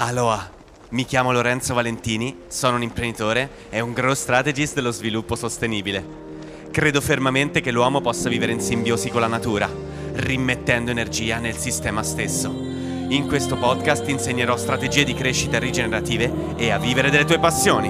Aloha, mi chiamo Lorenzo Valentini, sono un imprenditore e un growth strategist dello sviluppo sostenibile. Credo fermamente che l'uomo possa vivere in simbiosi con la natura, rimettendo energia nel sistema stesso. In questo podcast insegnerò strategie di crescita rigenerative e a vivere delle tue passioni.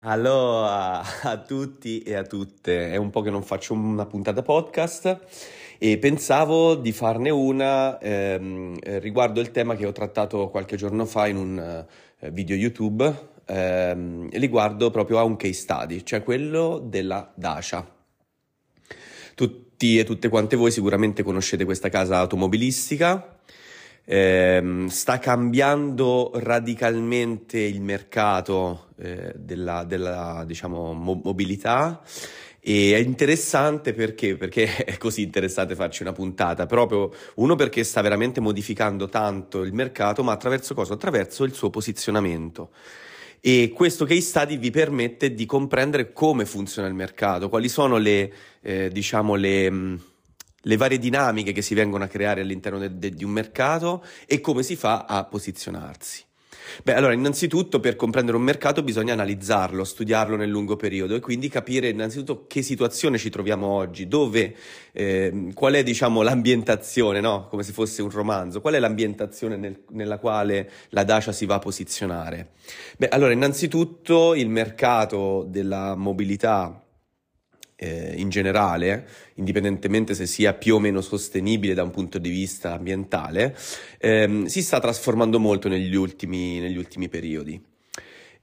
Allora, a tutti e a tutte, è un po' che non faccio una puntata podcast e pensavo di farne una ehm, riguardo il tema che ho trattato qualche giorno fa in un uh, video YouTube ehm, riguardo proprio a un case study, cioè quello della Dacia. Tutti e tutte quante voi sicuramente conoscete questa casa automobilistica, ehm, sta cambiando radicalmente il mercato eh, della, della diciamo, mo- mobilità e è interessante perché, perché è così interessante farci una puntata, proprio uno perché sta veramente modificando tanto il mercato, ma attraverso cosa? Attraverso il suo posizionamento. E questo case study vi permette di comprendere come funziona il mercato, quali sono le, eh, diciamo, le, le, varie dinamiche che si vengono a creare all'interno de, de, di un mercato e come si fa a posizionarsi. Beh, allora, innanzitutto per comprendere un mercato bisogna analizzarlo, studiarlo nel lungo periodo e quindi capire innanzitutto che situazione ci troviamo oggi, dove, eh, qual è diciamo l'ambientazione, no? come se fosse un romanzo, qual è l'ambientazione nel, nella quale la Dacia si va a posizionare. Beh, allora, innanzitutto il mercato della mobilità eh, in generale, indipendentemente se sia più o meno sostenibile da un punto di vista ambientale, ehm, si sta trasformando molto negli ultimi, negli ultimi periodi.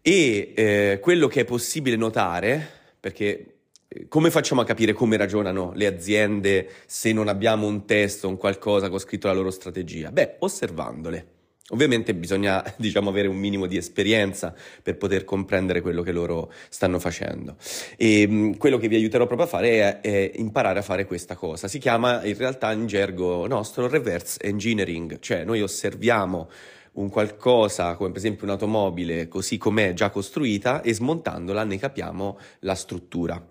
E eh, quello che è possibile notare, perché eh, come facciamo a capire come ragionano le aziende se non abbiamo un testo, un qualcosa con scritto la loro strategia? Beh, osservandole. Ovviamente bisogna, diciamo, avere un minimo di esperienza per poter comprendere quello che loro stanno facendo. E mh, quello che vi aiuterò proprio a fare è, è, imparare a fare questa cosa. Si chiama in realtà in gergo nostro reverse engineering, cioè noi osserviamo un qualcosa come per esempio un'automobile così com'è già costruita e smontandola ne capiamo la struttura.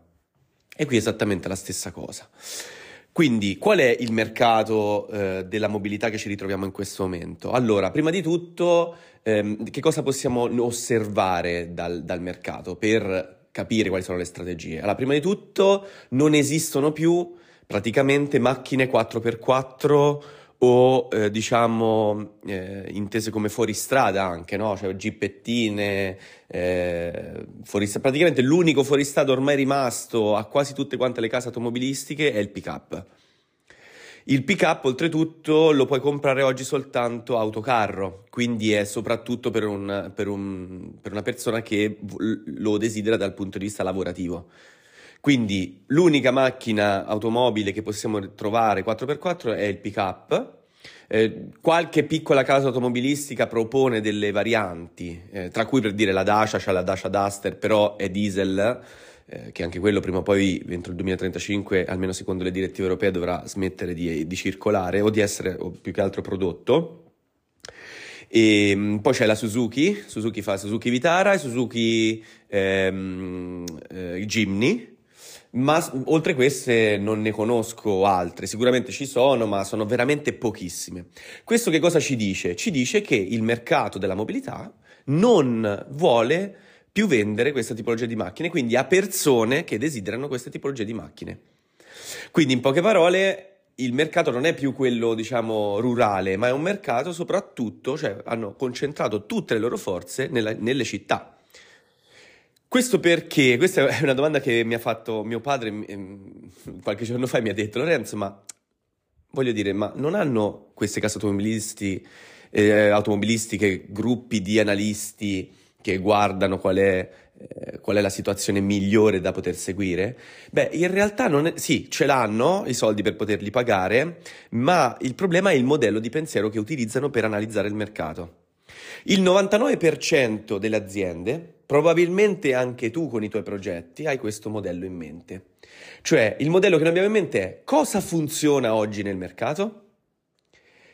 E qui è esattamente la stessa cosa. Quindi, qual è il mercato eh, della mobilità che ci ritroviamo in questo momento? Allora, prima di tutto, ehm, che cosa possiamo osservare dal, dal, mercato per capire quali sono le strategie? Allora, prima di tutto, non esistono più praticamente macchine 4x4 o eh, diciamo eh, intese come fuoristrada anche, no? Cioè gippettine, eh, fuoristrada. praticamente l'unico fuoristrada ormai rimasto a quasi tutte quante le case automobilistiche è il pick-up. Il pick-up oltretutto lo puoi comprare oggi soltanto autocarro, quindi è soprattutto per, un, per, un, per una persona che lo desidera dal punto di vista lavorativo. Quindi l'unica macchina automobile che possiamo trovare 4x4 è il pick-up. Eh, qualche piccola casa automobilistica propone delle varianti, eh, tra cui per dire la Dacia, c'è la Dacia Duster, però è diesel, eh, che anche quello prima o poi entro il 2035, almeno secondo le direttive europee, dovrà smettere di, di circolare o di essere o più che altro prodotto. E ehm, poi c'è la Suzuki, Suzuki fa Suzuki Vitara e Suzuki ehm, eh, Jimny, ma oltre queste non ne conosco altre, sicuramente ci sono, ma sono veramente pochissime. Questo che cosa ci dice? Ci dice che il mercato della mobilità non vuole più vendere questa tipologia di macchine, quindi a persone che desiderano queste tipologie di macchine. Quindi in poche parole il mercato non è più quello, diciamo, rurale, ma è un mercato soprattutto, cioè hanno concentrato tutte le loro forze nella, nelle città. Questo perché, questa è una domanda che mi ha fatto mio padre ehm, qualche giorno fa e mi ha detto Lorenzo, ma voglio dire, ma non hanno queste case automobilisti, eh, automobilistiche gruppi di analisti che guardano qual è, eh, qual è, la situazione migliore da poter seguire? Beh, in realtà è, sì, ce l'hanno i soldi per poterli pagare, ma il problema è il modello di pensiero che utilizzano per analizzare il mercato. Il 99% delle aziende, probabilmente anche tu con i tuoi progetti, hai questo modello in mente. Cioè, il modello che noi abbiamo in mente è cosa funziona oggi nel mercato?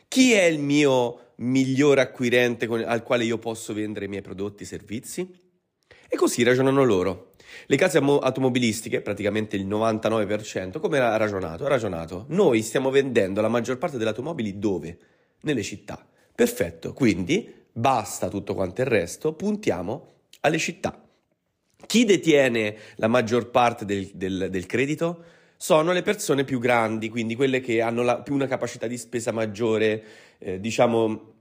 Chi è il mio miglior acquirente con, al quale io posso vendere i miei prodotti e servizi? E così ragionano loro. Le case automobilistiche, praticamente il 99%, come ha ragionato? Ha ragionato, noi stiamo vendendo la maggior parte delle automobili dove? Nelle città. Perfetto, quindi basta tutto quanto il resto, puntiamo alle città. Chi detiene la maggior parte del, del, del credito? Sono le persone più grandi, quindi quelle che hanno la, una capacità di spesa maggiore, eh, diciamo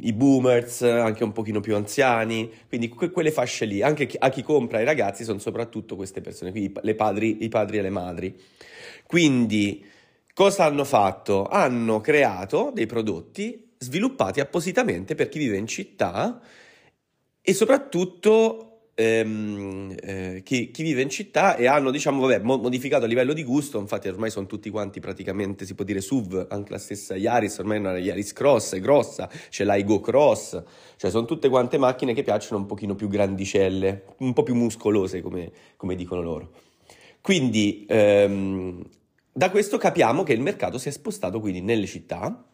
i boomers, anche un pochino più anziani, quindi que- quelle fasce lì. Anche chi, a chi compra i ragazzi sono soprattutto queste persone, quindi i padri, i padri e le madri. Quindi cosa hanno fatto? Hanno creato dei prodotti sviluppati appositamente per chi vive in città e soprattutto ehm, eh, chi, chi, vive in città e hanno diciamo vabbè, modificato a livello di gusto infatti ormai sono tutti quanti praticamente si può dire SUV anche la stessa Yaris ormai è una Yaris Cross è grossa c'è la Go Cross cioè sono tutte quante macchine che piacciono un pochino più grandicelle un po' più muscolose come, come dicono loro. Quindi ehm, da questo capiamo che il mercato si è spostato quindi nelle città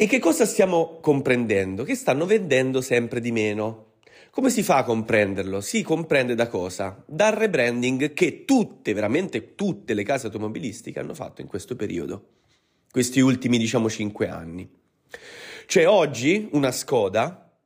e che cosa stiamo comprendendo? Che stanno vendendo sempre di meno. Come si fa a comprenderlo? Si comprende da cosa? Dal rebranding che tutte, veramente tutte le case automobilistiche hanno fatto in questo periodo, questi ultimi diciamo 5 anni. Cioè oggi una Skoda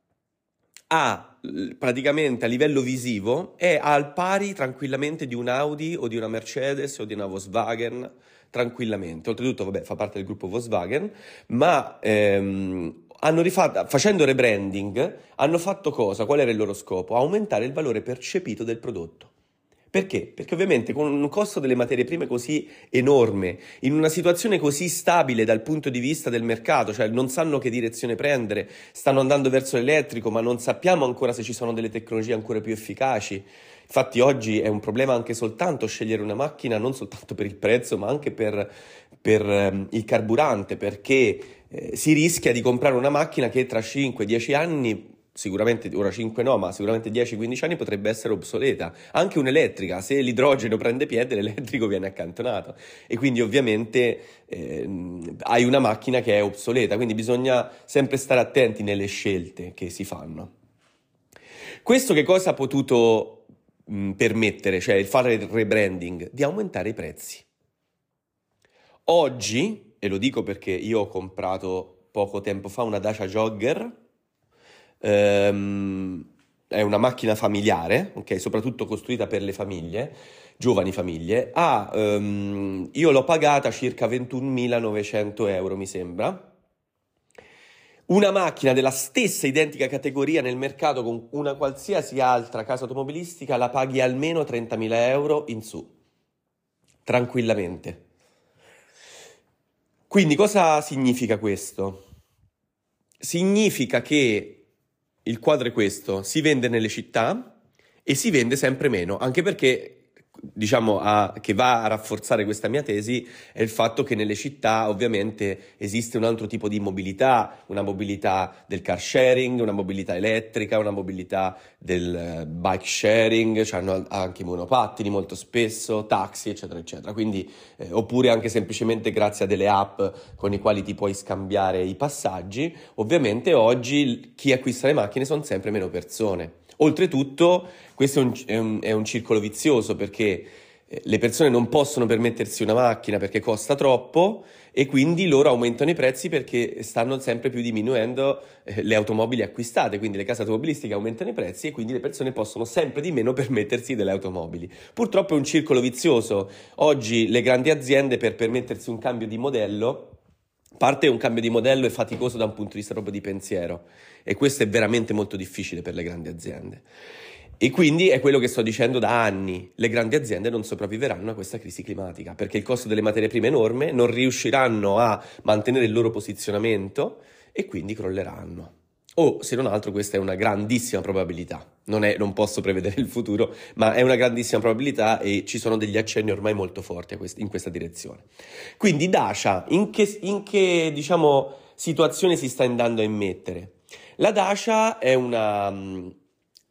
ha praticamente a livello visivo è al pari tranquillamente di un Audi o di una Mercedes o di una Volkswagen tranquillamente. Oltretutto, vabbè, fa parte del gruppo Volkswagen, ma ehm, hanno rifatto, facendo rebranding, hanno fatto cosa? Qual era il loro scopo? Aumentare il valore percepito del prodotto. Perché? Perché ovviamente con un costo delle materie prime così enorme, in una situazione così stabile dal punto di vista del mercato, cioè non sanno che direzione prendere, stanno andando verso l'elettrico, ma non sappiamo ancora se ci sono delle tecnologie ancora più efficaci. Infatti oggi è un problema anche soltanto scegliere una macchina, non soltanto per il prezzo, ma anche per, per um, il carburante, perché eh, si rischia di comprare una macchina che tra 5-10 anni sicuramente ora 5 no, ma sicuramente 10-15 anni potrebbe essere obsoleta. Anche un'elettrica, se l'idrogeno prende piede, l'elettrico viene accantonato e quindi ovviamente eh, hai una macchina che è obsoleta, quindi bisogna sempre stare attenti nelle scelte che si fanno. Questo che cosa ha potuto mh, permettere, cioè il fare il rebranding? Di aumentare i prezzi. Oggi e lo dico perché io ho comprato poco tempo fa una Dacia Jogger, ehm, è una macchina familiare, ok, soprattutto costruita per le famiglie, giovani famiglie, ah, um, io l'ho pagata circa 21.900 euro mi sembra, una macchina della stessa identica categoria nel mercato con una qualsiasi altra casa automobilistica la paghi almeno 30.000 euro in su, tranquillamente. Quindi cosa significa questo? Significa che il quadro è questo, si vende nelle città e si vende sempre meno, anche perché diciamo, a, che va a rafforzare questa mia tesi è il fatto che nelle città ovviamente esiste un altro tipo di mobilità, una mobilità del car sharing, una mobilità elettrica, una mobilità del eh, bike sharing, cioè hanno anche monopattini molto spesso, taxi, eccetera, eccetera. Quindi, eh, oppure anche semplicemente grazie a delle app con i quali ti puoi scambiare i passaggi. Ovviamente oggi chi acquista le macchine sono sempre meno persone. Oltretutto, questo è un, è un, è un circolo vizioso perché eh, le persone non possono permettersi una macchina perché costa troppo e quindi loro aumentano i prezzi perché stanno sempre più diminuendo eh, le automobili acquistate, quindi le case automobilistiche aumentano i prezzi e quindi le persone possono sempre di meno permettersi delle automobili. Purtroppo è un circolo vizioso. Oggi le grandi aziende per permettersi un cambio di modello parte un cambio di modello è faticoso da un punto di vista proprio di pensiero e questo è veramente molto difficile per le grandi aziende. E quindi è quello che sto dicendo da anni, le grandi aziende non sopravviveranno a questa crisi climatica perché il costo delle materie prime è enorme, non riusciranno a mantenere il loro posizionamento e quindi crolleranno. O se non altro questa è una grandissima probabilità, non, è, non, posso prevedere il futuro, ma è una grandissima probabilità e ci sono degli accenni ormai molto forti quest- in questa direzione. Quindi Dacia, in che, in che diciamo, situazione si sta andando a immettere? La Dacia è una,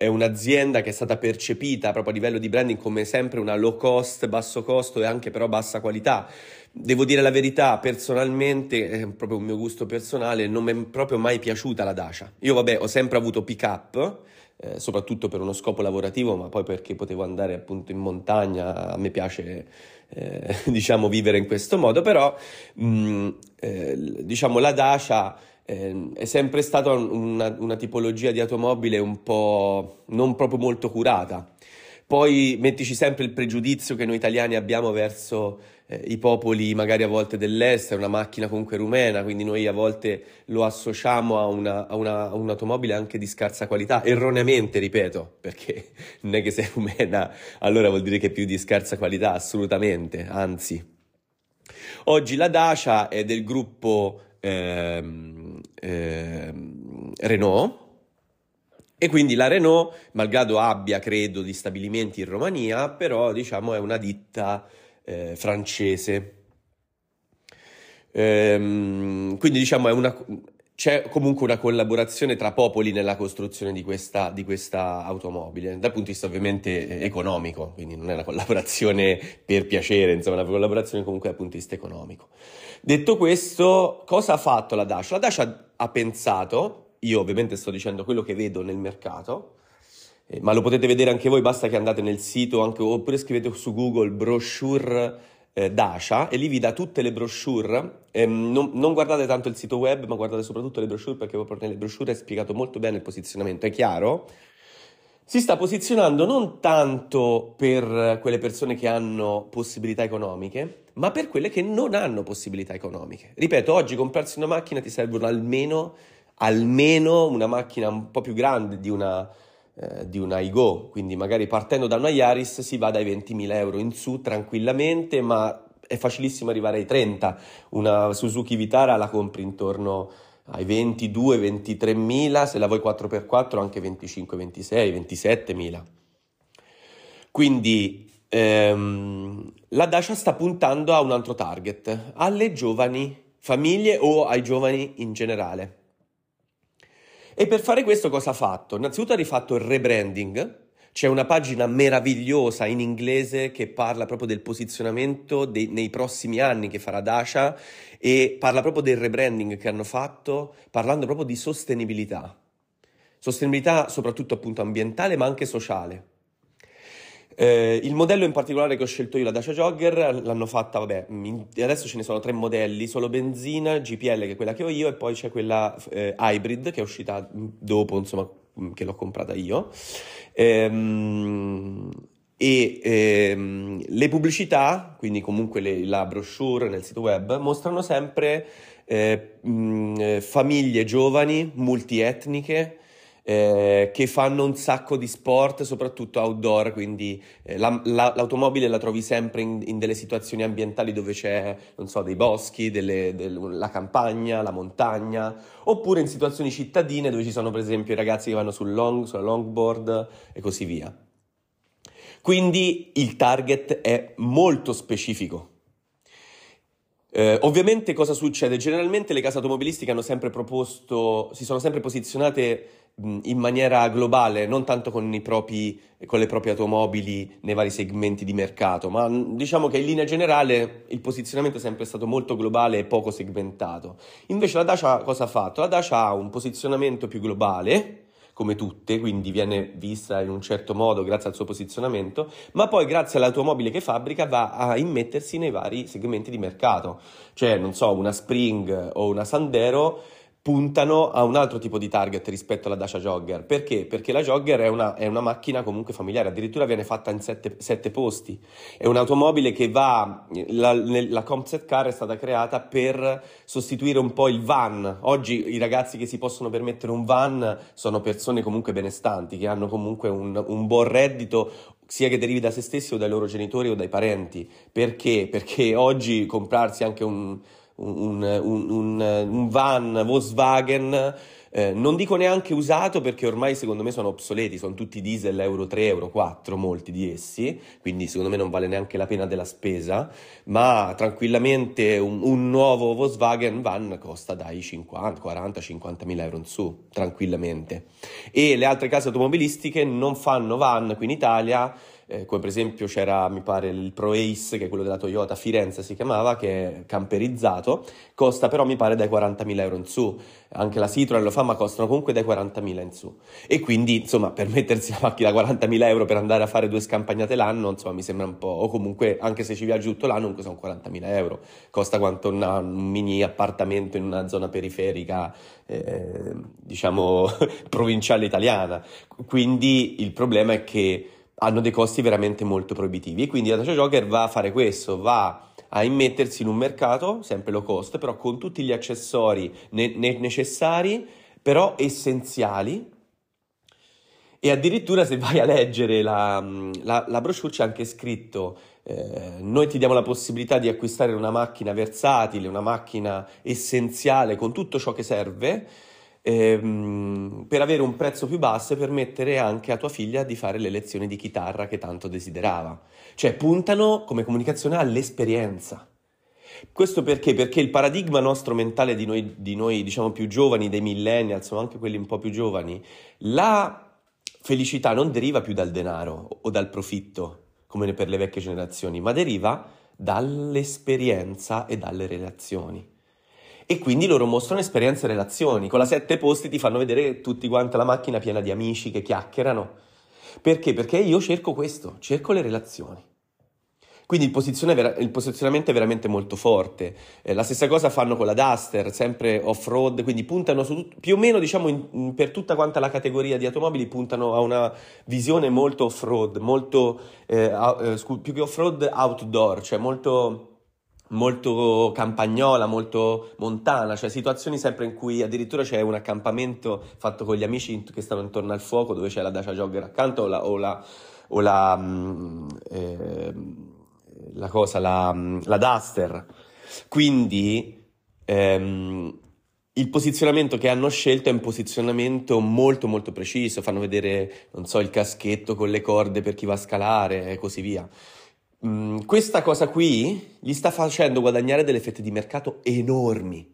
è un'azienda che è stata percepita proprio a livello di branding come sempre una low cost, basso costo e anche però bassa qualità. Devo dire la verità, personalmente, è proprio un mio gusto personale, non mi è proprio mai piaciuta la Dacia. Io vabbè, ho sempre avuto pick up, eh, soprattutto per uno scopo lavorativo, ma poi perché potevo andare appunto in montagna, a me piace eh, diciamo vivere in questo modo, però mh, mm, eh, diciamo la Dacia eh, è sempre stata una, una tipologia di automobile un po' non proprio molto curata. Poi mettici sempre il pregiudizio che noi italiani abbiamo verso eh, i popoli magari a volte dell'est, è una macchina comunque rumena, quindi noi a volte lo associamo a, una, a, una, a un'automobile anche di scarsa qualità, erroneamente ripeto, perché non è che se è rumena allora vuol dire che è più di scarsa qualità, assolutamente, anzi. Oggi la Dacia è del gruppo ehm, ehm, Renault, e quindi la Renault, malgrado abbia, credo, di stabilimenti in Romania, però diciamo è una ditta eh, francese. Ehm, quindi diciamo una, c'è comunque una collaborazione tra popoli nella costruzione di questa, di questa, automobile, dal punto di vista ovviamente eh, economico, quindi non è una collaborazione per piacere, insomma, è una collaborazione comunque dal punto di vista economico. Detto questo, cosa ha fatto la Dacia? La Dacia ha pensato, io ovviamente sto dicendo quello che vedo nel mercato, eh, ma lo potete vedere anche voi, basta che andate nel sito anche, oppure scrivete su Google brochure eh, Dacia e lì vi dà tutte le brochure. Eh, non, non, guardate tanto il sito web, ma guardate soprattutto le brochure perché proprio nelle brochure è spiegato molto bene il posizionamento, è chiaro? Si sta posizionando non tanto per quelle persone che hanno possibilità economiche, ma per quelle che non hanno possibilità economiche. Ripeto, oggi comprarsi una macchina ti servono almeno, almeno una macchina un po' più grande di una, eh, di una iGo, quindi magari partendo da una Yaris si va dai 20.000 euro in su tranquillamente, ma è facilissimo arrivare ai 30. Una Suzuki Vitara la compri intorno ai 22, 23 mila, se la vuoi 4x4 anche 25, 26, 27 mila. Quindi ehm, la Dacia sta puntando a un altro target, alle giovani famiglie o ai giovani in generale. E per fare questo cosa ha fatto? Innanzitutto ha rifatto il rebranding, c'è una pagina meravigliosa in inglese che parla proprio del posizionamento dei, nei prossimi anni che farà Dacia e parla proprio del rebranding che hanno fatto, parlando proprio di sostenibilità. Sostenibilità soprattutto appunto ambientale ma anche sociale. Eh, il modello in particolare che ho scelto io, la Dacia Jogger, l'hanno fatta, vabbè, in, adesso ce ne sono tre modelli, solo benzina, GPL che è quella che ho io e poi c'è quella eh, hybrid che è uscita dopo, insomma, che l'ho comprata io. Ehm, e ehm, le pubblicità, quindi comunque le, la brochure nel sito web, mostrano sempre eh, mh, famiglie giovani, multietniche, eh, che fanno un sacco di sport, soprattutto outdoor, quindi eh, la, la, l'automobile la trovi sempre in, in, delle situazioni ambientali dove c'è, non so, dei boschi, delle, del, la campagna, la montagna, oppure in situazioni cittadine dove ci sono per esempio i ragazzi che vanno sul long, sulla longboard e così via. Quindi il target è molto specifico. Eh, ovviamente cosa succede? Generalmente le case automobilistiche hanno sempre proposto, si sono sempre posizionate in maniera globale, non tanto con, propri, con, le proprie automobili nei vari segmenti di mercato, ma diciamo che in linea generale il posizionamento è sempre stato molto globale e poco segmentato. Invece la Dacia cosa ha fatto? La Dacia ha un posizionamento più globale, come tutte, quindi viene vista in un certo modo grazie al suo posizionamento, ma poi grazie all'automobile che fabbrica va a immettersi nei vari segmenti di mercato. Cioè, non so, una Spring o una Sandero puntano a un altro tipo di target rispetto alla Dacia Jogger. Perché? Perché la Jogger è una, è una macchina comunque familiare, addirittura viene fatta in sette, sette posti. È un'automobile che va, la, la concept car è stata creata per sostituire un po' il van. Oggi i ragazzi che si possono permettere un van sono persone comunque benestanti, che hanno comunque un, un buon reddito sia che derivi da se stessi o dai loro genitori o dai parenti. Perché? Perché oggi comprarsi anche un un, un, un, un van Volkswagen Eh, non dico neanche usato perché ormai secondo me sono obsoleti, sono tutti diesel Euro 3, Euro 4, molti di essi, quindi secondo me non vale neanche la pena della spesa, ma tranquillamente un, nuovo Volkswagen van costa dai 50, 40, 50 mila euro in su, tranquillamente. E le altre case automobilistiche non fanno van qui in Italia eh, come per esempio c'era, mi pare, il Pro Ace, che è quello della Toyota, Firenze si chiamava, che è camperizzato, costa però, mi pare, dai 40.000 euro in su. Anche la Citroen lo fa, ma costano comunque dai 40.000 in su. E quindi, insomma, per mettersi la macchina da 40.000 euro per andare a fare due scampagnate l'anno, insomma, mi sembra un po'... O comunque, anche se ci viaggi tutto l'anno, comunque sono 40.000 euro. Costa quanto una, un mini appartamento in una zona periferica, eh, diciamo, provinciale italiana. Quindi il problema è che hanno dei costi veramente molto proibitivi. E quindi la Dacia Joker va a fare questo, va a immettersi in un mercato, sempre low cost, però con tutti gli accessori ne- ne- necessari, però essenziali. E addirittura se vai a leggere la, la, la brochure c'è anche scritto eh, noi ti diamo la possibilità di acquistare una macchina versatile, una macchina essenziale con tutto ciò che serve, ehm, per avere un prezzo più basso e permettere anche a tua figlia di fare le lezioni di chitarra che tanto desiderava. Cioè puntano come comunicazione all'esperienza. Questo perché? Perché il paradigma nostro mentale di noi, di noi diciamo più giovani, dei millennials, o anche quelli un po' più giovani, la felicità non deriva più dal denaro o dal profitto, come per le vecchie generazioni, ma deriva dall'esperienza e dalle relazioni e quindi loro mostrano esperienze e relazioni. Con la sette posti ti fanno vedere tutti quanti la macchina piena di amici che chiacchierano. Perché? Perché io cerco questo, cerco le relazioni. Quindi il, il posizionamento è veramente molto forte. Eh, la stessa cosa fanno con la Duster, sempre off-road, quindi puntano su tut- più o meno diciamo in, per tutta quanta la categoria di automobili puntano a una visione molto off-road, molto eh, uh, scu- più che off-road outdoor, cioè molto molto campagnola, molto montana, cioè situazioni sempre in cui addirittura c'è un accampamento fatto con gli amici che stanno intorno al fuoco dove c'è la Dacia Jogger accanto o la, o la, o la, mm, eh, la cosa, la, mm, la, Duster. Quindi ehm, il posizionamento che hanno scelto è un posizionamento molto molto preciso, fanno vedere, non so, il caschetto con le corde per chi va a scalare e così via. Mm, questa cosa qui gli sta facendo guadagnare delle fette di mercato enormi.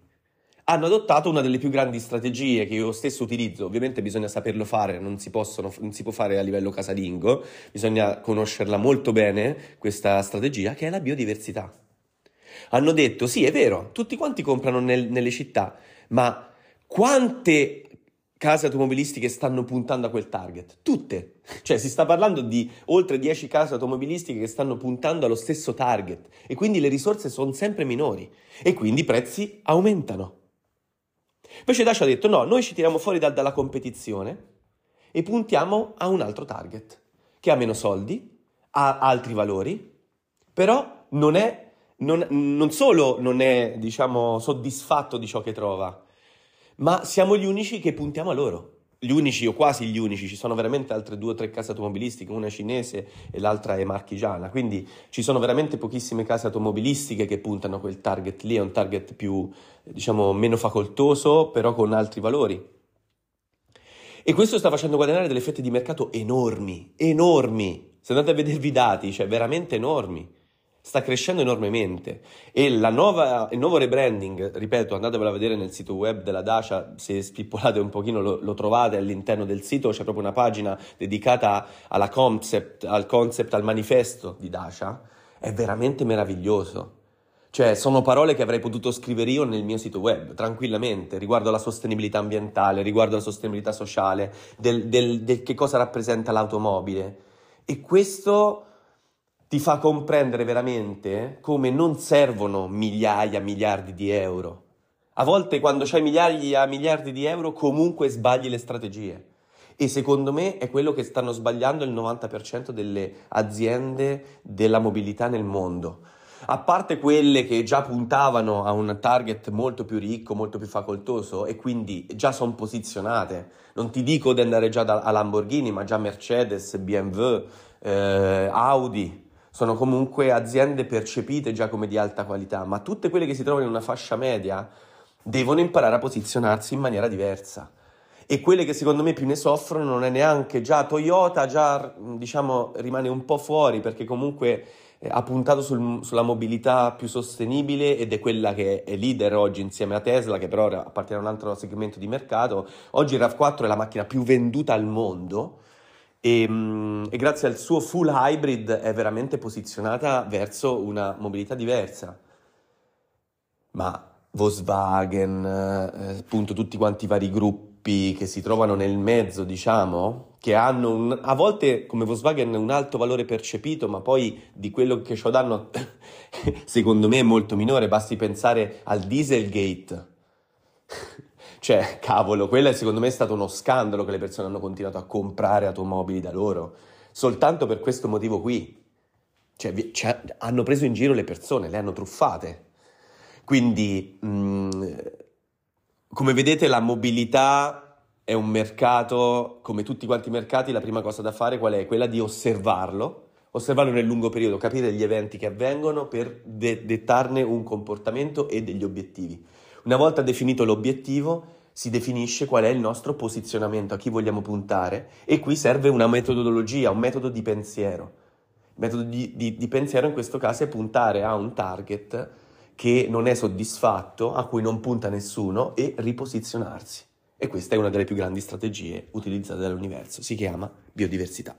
Hanno adottato una delle più grandi strategie che io stesso utilizzo, ovviamente bisogna saperlo fare, non si, possono, non si può fare a livello casalingo, bisogna conoscerla molto bene questa strategia che è la biodiversità. Hanno detto sì, è vero, tutti quanti comprano nel, nelle città, ma quante case automobilistiche stanno puntando a quel target? Tutte. Cioè si sta parlando di oltre 10 case automobilistiche che stanno puntando allo stesso target e quindi le risorse sono sempre minori e quindi i prezzi aumentano. Invece Dacia ha detto no, noi ci tiriamo fuori da, dalla competizione e puntiamo a un altro target che ha meno soldi, ha altri valori, però non è non, non solo non è, diciamo, soddisfatto di ciò che trova, ma siamo gli unici che puntiamo a loro. Gli unici o quasi gli unici, ci sono veramente altre due o tre case automobilistiche, una cinese e l'altra è marchigiana, quindi ci sono veramente pochissime case automobilistiche che puntano a quel target lì, è un target più, diciamo, meno facoltoso, però con altri valori. E questo sta facendo guadagnare delle fette di mercato enormi, enormi. Se andate a vedervi i dati, cioè veramente enormi sta crescendo enormemente e nuova, il nuovo rebranding, ripeto, andatevelo a vedere nel sito web della Dacia, se spippolate un pochino lo, lo trovate all'interno del sito, c'è proprio una pagina dedicata concept, al concept, al manifesto di Dacia, è veramente meraviglioso. Cioè, sono parole che avrei potuto scrivere io nel mio sito web, tranquillamente, riguardo alla sostenibilità ambientale, riguardo alla sostenibilità sociale, del, del, del che cosa rappresenta l'automobile. E questo ti fa comprendere veramente come non servono migliaia, miliardi di euro. A volte quando c'hai migliaia, miliardi di euro comunque sbagli le strategie. E secondo me è quello che stanno sbagliando il 90% delle aziende della mobilità nel mondo. A parte quelle che già puntavano a un target molto più ricco, molto più facoltoso e quindi già sono posizionate. Non ti dico di andare già da, a Lamborghini, ma già Mercedes, BMW, eh, Audi, sono comunque aziende percepite già come di alta qualità, ma tutte quelle che si trovano in una fascia media devono imparare a posizionarsi in maniera diversa. e quelle che secondo me più ne soffrono non è neanche già Toyota, già diciamo rimane un po' fuori perché comunque eh, ha puntato sul, sulla mobilità più sostenibile ed è quella che è leader oggi insieme a Tesla che però appartiene a un altro segmento di mercato. Oggi il RAV4 è la macchina più venduta al mondo e, e grazie al suo full hybrid è veramente posizionata verso una mobilità diversa. Ma Volkswagen, eh, appunto tutti quanti i vari gruppi che si trovano nel mezzo, diciamo, che hanno un, a volte come Volkswagen un alto valore percepito, ma poi di quello che ciò danno, secondo me è molto minore, basti pensare al Dieselgate. Cioè, cavolo, quello secondo me è stato uno scandalo che le persone hanno continuato a comprare automobili da loro, soltanto per questo motivo qui. Cioè, cioè hanno preso in giro le persone, le hanno truffate. Quindi, mh, mm, come vedete, la mobilità è un mercato, come tutti quanti i mercati, la prima cosa da fare qual è? Quella di osservarlo, osservarlo nel lungo periodo, capire gli eventi che avvengono per de- dettarne un comportamento e degli obiettivi. Una volta definito l'obiettivo, si definisce qual è il nostro posizionamento, a chi vogliamo puntare e qui serve una metodologia, un metodo di pensiero. Il metodo di, di, di pensiero in questo caso è puntare a un target che non è soddisfatto, a cui non punta nessuno e riposizionarsi. E questa è una delle più grandi strategie utilizzate dall'universo, si chiama biodiversità.